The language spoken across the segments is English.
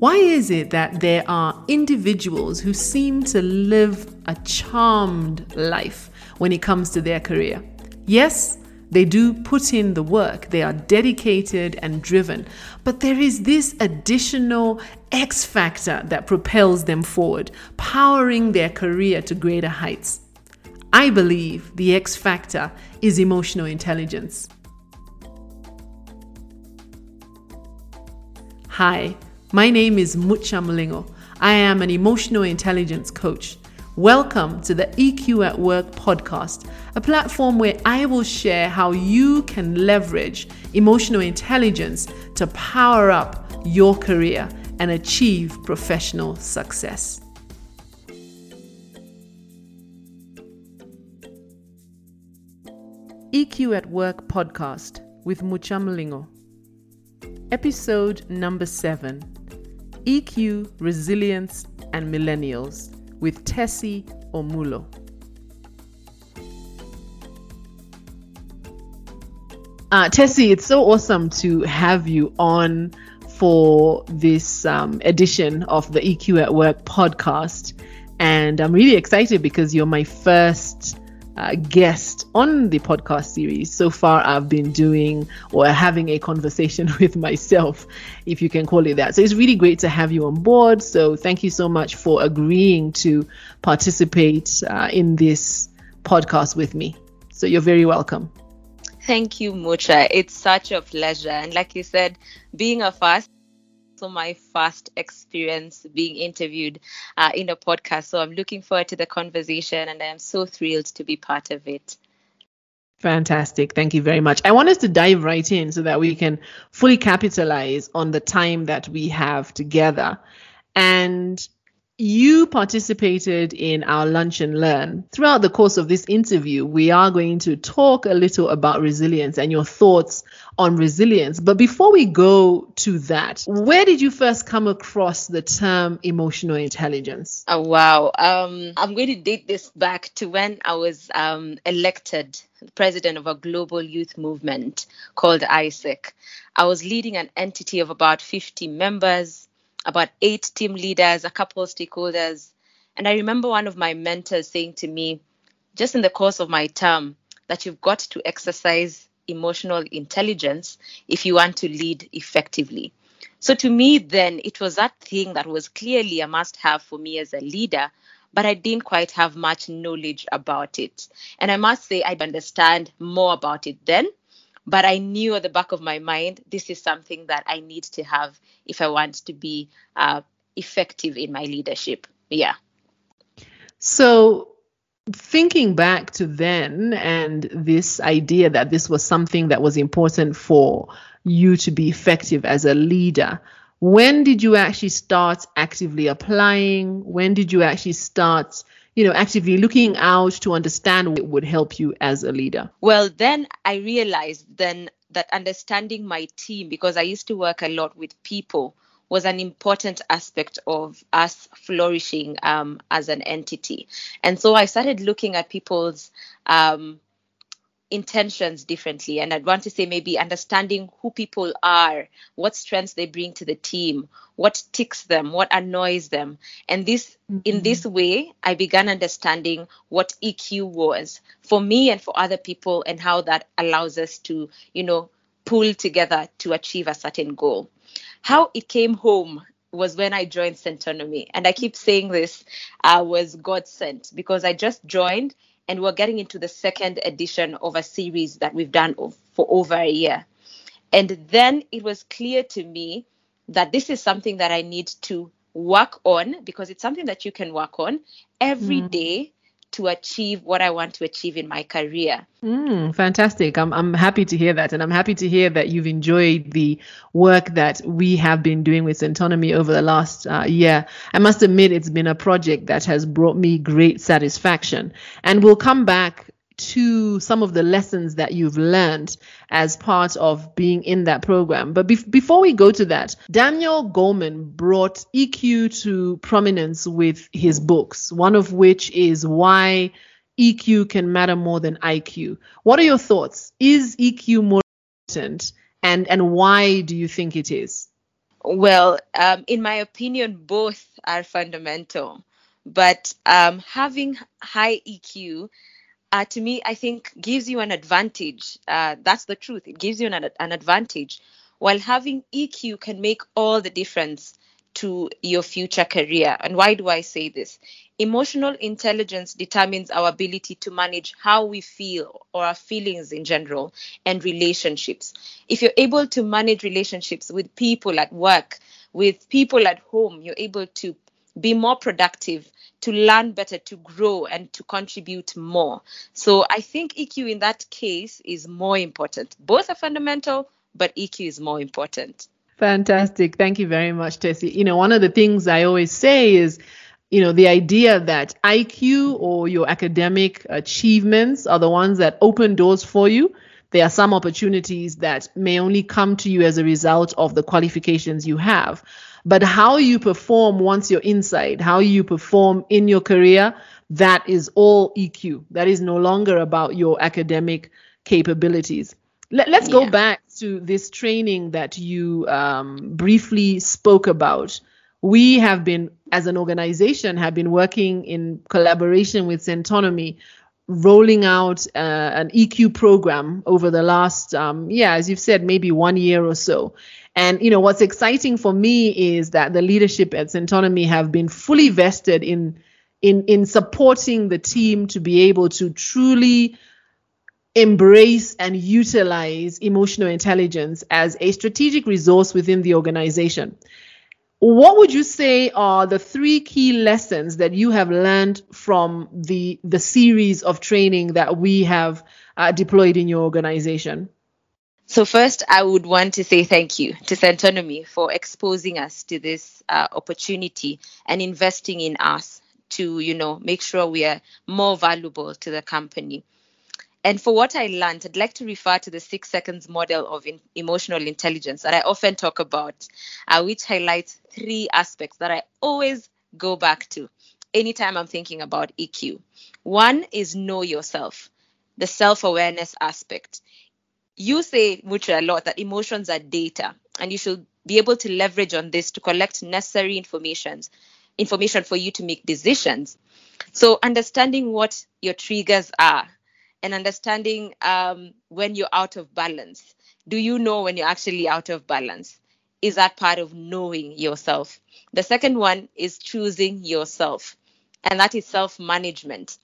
Why is it that there are individuals who seem to live a charmed life when it comes to their career? Yes, they do put in the work, they are dedicated and driven, but there is this additional X factor that propels them forward, powering their career to greater heights. I believe the X factor is emotional intelligence. Hi, my name is Mucha Mlingo. I am an emotional intelligence coach. Welcome to the EQ at Work podcast, a platform where I will share how you can leverage emotional intelligence to power up your career and achieve professional success. EQ at Work podcast with Mucha Mlingo. Episode number 7 EQ, Resilience, and Millennials with Tessie Omulo. Uh, Tessie, it's so awesome to have you on for this um, edition of the EQ at Work podcast. And I'm really excited because you're my first uh, guest on the podcast series. So far, I've been doing or having a conversation with myself, if you can call it that. So it's really great to have you on board. So thank you so much for agreeing to participate uh, in this podcast with me. So you're very welcome. Thank you, Mucha. It's such a pleasure. And like you said, being a first also my first experience being interviewed uh, in a podcast. So I'm looking forward to the conversation and I'm so thrilled to be part of it. Fantastic. Thank you very much. I want us to dive right in so that we can fully capitalize on the time that we have together. And you participated in our lunch and learn. Throughout the course of this interview, we are going to talk a little about resilience and your thoughts on resilience. But before we go to that, where did you first come across the term emotional intelligence? Oh, wow. Um, I'm going to date this back to when I was um, elected president of a global youth movement called AIESEC. I was leading an entity of about 50 members about eight team leaders, a couple of stakeholders. And I remember one of my mentors saying to me, just in the course of my term, that you've got to exercise emotional intelligence if you want to lead effectively. So to me, then, it was that thing that was clearly a must have for me as a leader, but I didn't quite have much knowledge about it. And I must say, I understand more about it then but I knew at the back of my mind, this is something that I need to have if I want to be uh, effective in my leadership. Yeah. So, thinking back to then and this idea that this was something that was important for you to be effective as a leader, when did you actually start actively applying? When did you actually start you know, actively looking out to understand what would help you as a leader? Well, then I realized then that understanding my team, because I used to work a lot with people, was an important aspect of us flourishing um, as an entity. And so I started looking at people's um, intentions differently and i'd want to say maybe understanding who people are what strengths they bring to the team what ticks them what annoys them and this mm-hmm. in this way i began understanding what eq was for me and for other people and how that allows us to you know pull together to achieve a certain goal how it came home was when I joined Centonomy. And I keep saying this uh, was God sent because I just joined and we're getting into the second edition of a series that we've done for over a year. And then it was clear to me that this is something that I need to work on because it's something that you can work on every mm. day to achieve what I want to achieve in my career. Mm, fantastic. I'm, I'm happy to hear that. And I'm happy to hear that you've enjoyed the work that we have been doing with Centonomy over the last uh, year. I must admit, it's been a project that has brought me great satisfaction. And we'll come back to some of the lessons that you've learned as part of being in that program. But be- before we go to that, Daniel Goleman brought EQ to prominence with his books, one of which is Why EQ Can Matter More Than IQ. What are your thoughts? Is EQ more important? And, and why do you think it is? Well, um, in my opinion, both are fundamental. But um, having high EQ, uh, to me, I think gives you an advantage. Uh, that's the truth. It gives you an, an advantage. While having EQ can make all the difference to your future career. And why do I say this? Emotional intelligence determines our ability to manage how we feel or our feelings in general and relationships. If you're able to manage relationships with people at work, with people at home, you're able to be more productive, to learn better, to grow, and to contribute more. So I think EQ in that case is more important. Both are fundamental, but EQ is more important. Fantastic. Thank you very much, Tessie. You know, one of the things I always say is, you know, the idea that IQ or your academic achievements are the ones that open doors for you. There are some opportunities that may only come to you as a result of the qualifications you have. But how you perform once you're inside, how you perform in your career, that is all EQ. That is no longer about your academic capabilities. Let, us yeah. go back to this training that you um, briefly spoke about. We have been, as an organization, have been working in collaboration with Centonomy, rolling out uh, an EQ program over the last, um, yeah, as you've said, maybe one year or so. And you know what's exciting for me is that the leadership at Centonomy have been fully vested in in in supporting the team to be able to truly embrace and utilize emotional intelligence as a strategic resource within the organization. What would you say are the three key lessons that you have learned from the the series of training that we have uh, deployed in your organization? So first, I would want to say thank you to Centonomy for exposing us to this uh, opportunity and investing in us to, you know, make sure we are more valuable to the company. And for what I learned, I'd like to refer to the six seconds model of in, emotional intelligence that I often talk about, uh, which highlights three aspects that I always go back to anytime I'm thinking about EQ. One is know yourself, the self awareness aspect. You say, Mucha, a lot that emotions are data, and you should be able to leverage on this to collect necessary information information for you to make decisions. So understanding what your triggers are and understanding um, when you're out of balance. Do you know when you're actually out of balance? Is that part of knowing yourself? The second one is choosing yourself, and that is self management.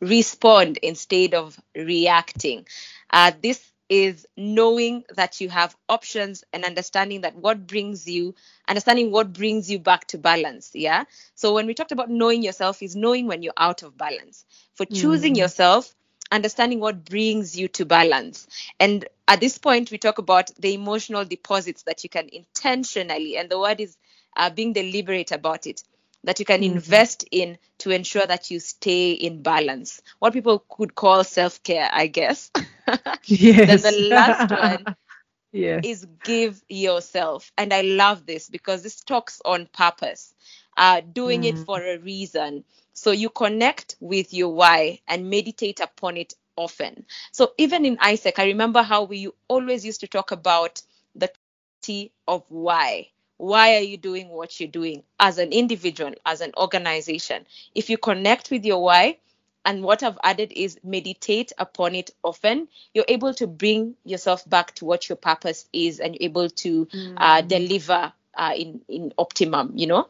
Respond instead of reacting. Uh, this is knowing that you have options and understanding that what brings you understanding what brings you back to balance yeah so when we talked about knowing yourself is knowing when you're out of balance for choosing mm. yourself understanding what brings you to balance. And at this point, we talk about the emotional deposits that you can intentionally, and the word is uh, being deliberate about it, that you can mm-hmm. invest in to ensure that you stay in balance. What people could call self care, I guess. yes. then the last one yes. is give yourself. And I love this because this talks on purpose, uh, doing mm. it for a reason so you connect with your why and meditate upon it often. So even in AIESEC, I remember how we always used to talk about the T of why. Why are you doing what you're doing as an individual, as an organization? If you connect with your why, and what I've added is meditate upon it often, you're able to bring yourself back to what your purpose is and you're able to mm. uh, deliver uh, in, in optimum, you know?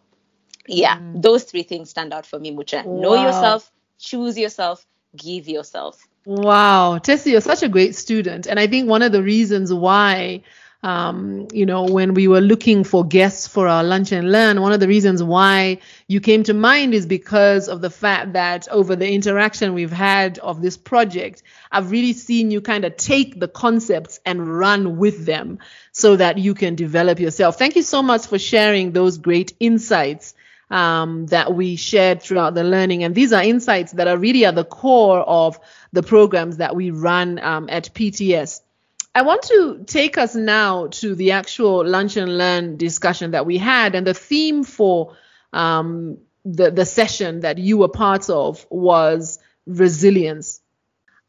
yeah mm. those three things stand out for me mucha wow. know yourself choose yourself give yourself wow tessie you're such a great student and i think one of the reasons why um, you know, when we were looking for guests for our lunch and learn, one of the reasons why you came to mind is because of the fact that over the interaction we've had of this project, I've really seen you kind of take the concepts and run with them so that you can develop yourself. Thank you so much for sharing those great insights um, that we shared throughout the learning. And these are insights that are really at the core of the programs that we run um, at PTS. I want to take us now to the actual lunch and learn discussion that we had, and the theme for um, the the session that you were part of was resilience.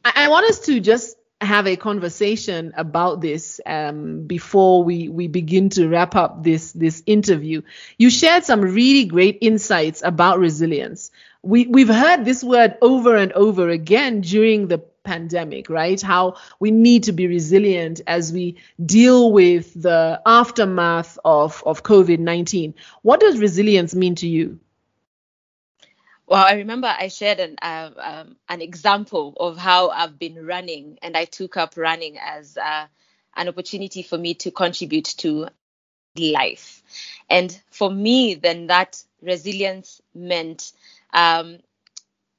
I, I want us to just have a conversation about this um, before we we begin to wrap up this this interview. You shared some really great insights about resilience. We we've heard this word over and over again during the pandemic, right? How we need to be resilient as we deal with the aftermath of of COVID nineteen. What does resilience mean to you? Well, I remember I shared an uh, um, an example of how I've been running, and I took up running as uh, an opportunity for me to contribute to life. And for me, then that resilience meant um,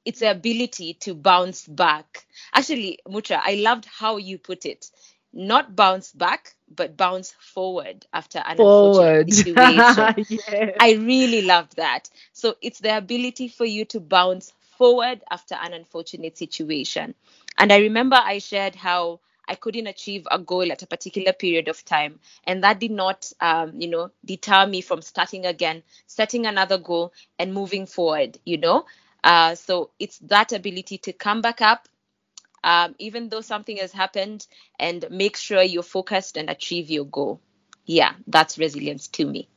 its the ability to bounce back. Actually, Mucha, I loved how you put it. Not bounce back, but bounce forward after an forward. unfortunate situation. yes. I really loved that. So it's the ability for you to bounce forward after an unfortunate situation. And I remember I shared how I couldn't achieve a goal at a particular period of time, and that did not, um, you know, deter me from starting again, setting another goal, and moving forward. You know, uh, so it's that ability to come back up, um, even though something has happened, and make sure you're focused and achieve your goal. Yeah, that's resilience to me.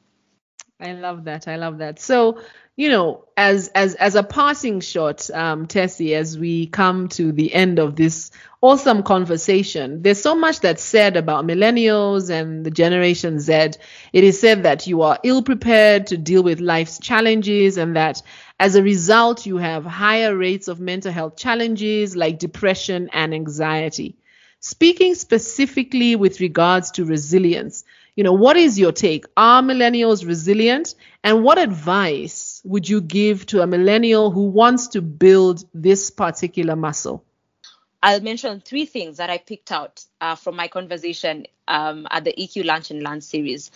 I love that. I love that. So, you know, as as as a passing shot, um, Tessie, as we come to the end of this awesome conversation, there's so much that's said about millennials and the Generation Z. It is said that you are ill prepared to deal with life's challenges, and that as a result, you have higher rates of mental health challenges like depression and anxiety. Speaking specifically with regards to resilience, you know, what is your take? Are millennials resilient? And what advice would you give to a millennial who wants to build this particular muscle? I'll mention three things that I picked out uh, from my conversation um, at the EQ Lunch and Learn series.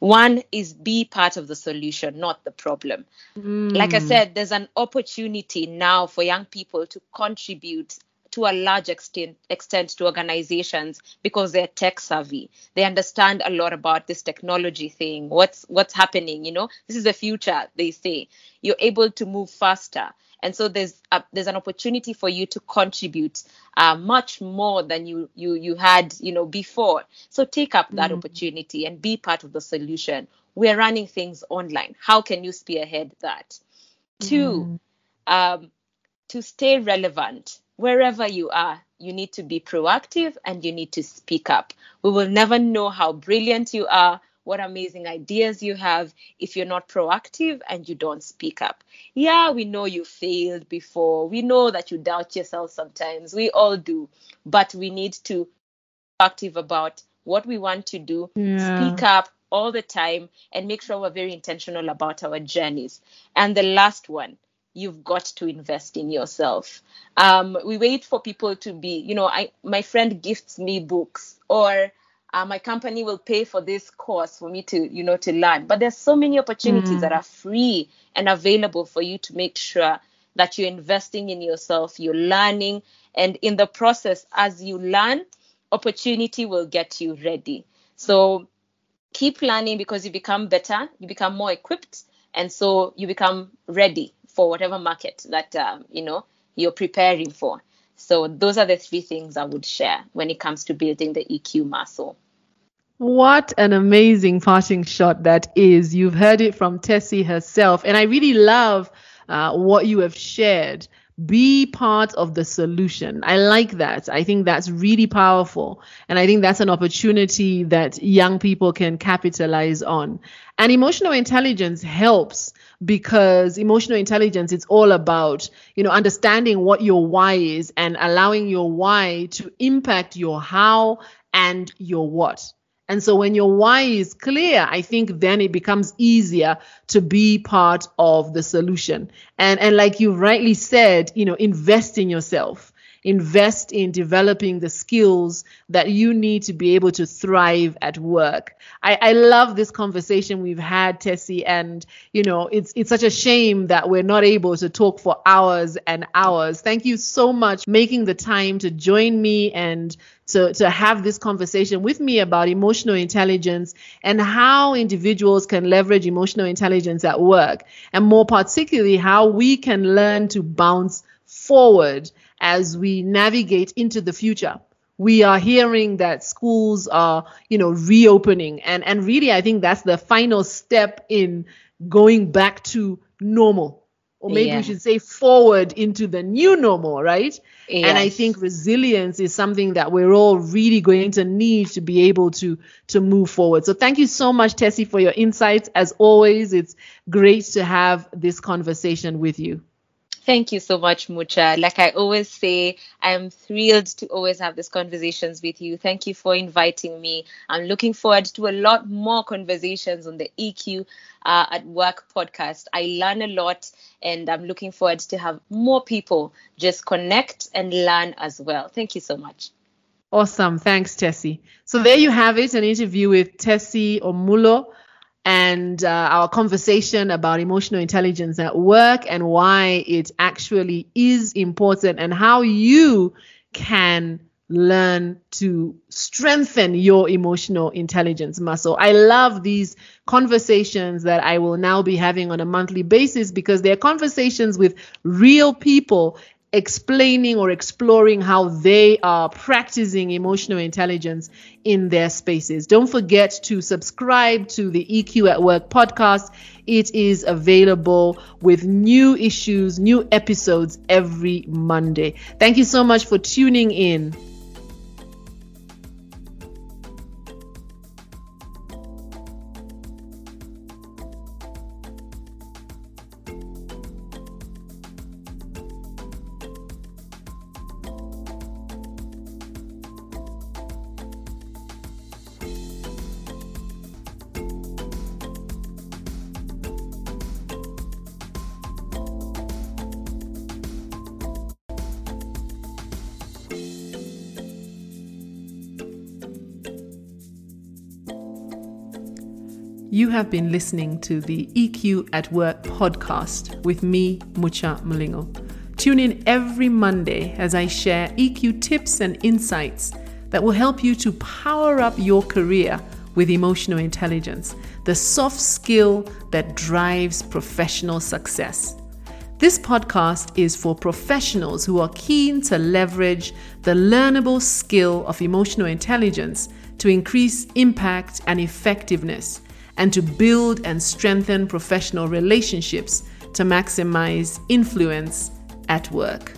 One is be part of the solution, not the problem. Mm. Like I said, there's an opportunity now for young people to contribute to a large extent, extent to organizations because they're tech savvy. They understand a lot about this technology thing. What's what's happening? You know, this is the future. They say you're able to move faster, and so there's a, there's an opportunity for you to contribute uh, much more than you you you had you know before. So take up that mm. opportunity and be part of the solution. We're running things online. How can you spearhead that? Mm. Two, um, to stay relevant wherever you are, you need to be proactive and you need to speak up. We will never know how brilliant you are, what amazing ideas you have if you're not proactive and you don't speak up. Yeah, we know you failed before. We know that you doubt yourself sometimes. We all do. But we need to be active about what we want to do, yeah. speak up all the time, and make sure we're very intentional about our journeys. And the last one, you've got to invest in yourself. Um, we wait for people to be, you know, I my friend gifts me books or uh, my company will pay for this course for me to, you know, to learn. But there's so many opportunities mm. that are free and available for you to make sure that you're investing in yourself, you're learning, and in the process, as you learn, opportunity will get you ready. So keep learning because you become better, you become more equipped, and so you become ready for whatever market that um, you know you're preparing for. So those are the three things I would share when it comes to building the EQ muscle. What an amazing parting shot that is. You've heard it from Tessie herself. And I really love uh, what you have shared. Be part of the solution. I like that. I think that's really powerful. And I think that's an opportunity that young people can capitalize on. And emotional intelligence helps because emotional intelligence it's all about you know understanding what your why is and allowing your why to impact your how and your what. And so when your why is clear i think then it becomes easier to be part of the solution. And and like you rightly said you know invest in yourself invest in developing the skills that you need to be able to thrive at work. I, I love this conversation we've had, Tessie, and you know, it's it's such a shame that we're not able to talk for hours and hours. Thank you so much making the time to join me and to, to have this conversation with me about emotional intelligence and how individuals can leverage emotional intelligence at work, and more particularly, how we can learn to bounce forward as we navigate into the future we are hearing that schools are, you know, reopening. And, and really, I think that's the final step in going back to normal. Or maybe yeah. we should say forward into the new normal, right? Yes. And I think resilience is something that we're all really going to need to be able to to move forward. So thank you so much, Tessie, for your insights. As always, it's great to have this conversation with you. Thank you so much, Mucha. Like I always say, I'm thrilled to always have these conversations with you. Thank you for inviting me. I'm looking forward to a lot more conversations on the EQ uh, at Work podcast. I learn a lot, and I'm looking forward to have more people just connect and learn as well. Thank you so much. Awesome. Thanks, Tessie. So there you have it, an interview with Tessie Omulo and uh, our conversation about emotional intelligence at work and why it actually is important and how you can learn to strengthen your emotional intelligence muscle. I love these conversations that I will now be having on a monthly basis because they're conversations with real people explaining or exploring how they are practicing emotional intelligence in their spaces. Don't forget to subscribe to the EQ at Work podcast. It is available with new issues, new episodes every Monday. Thank you so much for tuning in. You have been listening to the EQ at Work podcast with me, Mucha Mlingo. Tune in every Monday as I share EQ tips and insights that will help you to power up your career with emotional intelligence, the soft skill that drives professional success. This podcast is for professionals who are keen to leverage the learnable skill of emotional intelligence to increase impact and effectiveness and to build and strengthen professional relationships to maximize influence at work.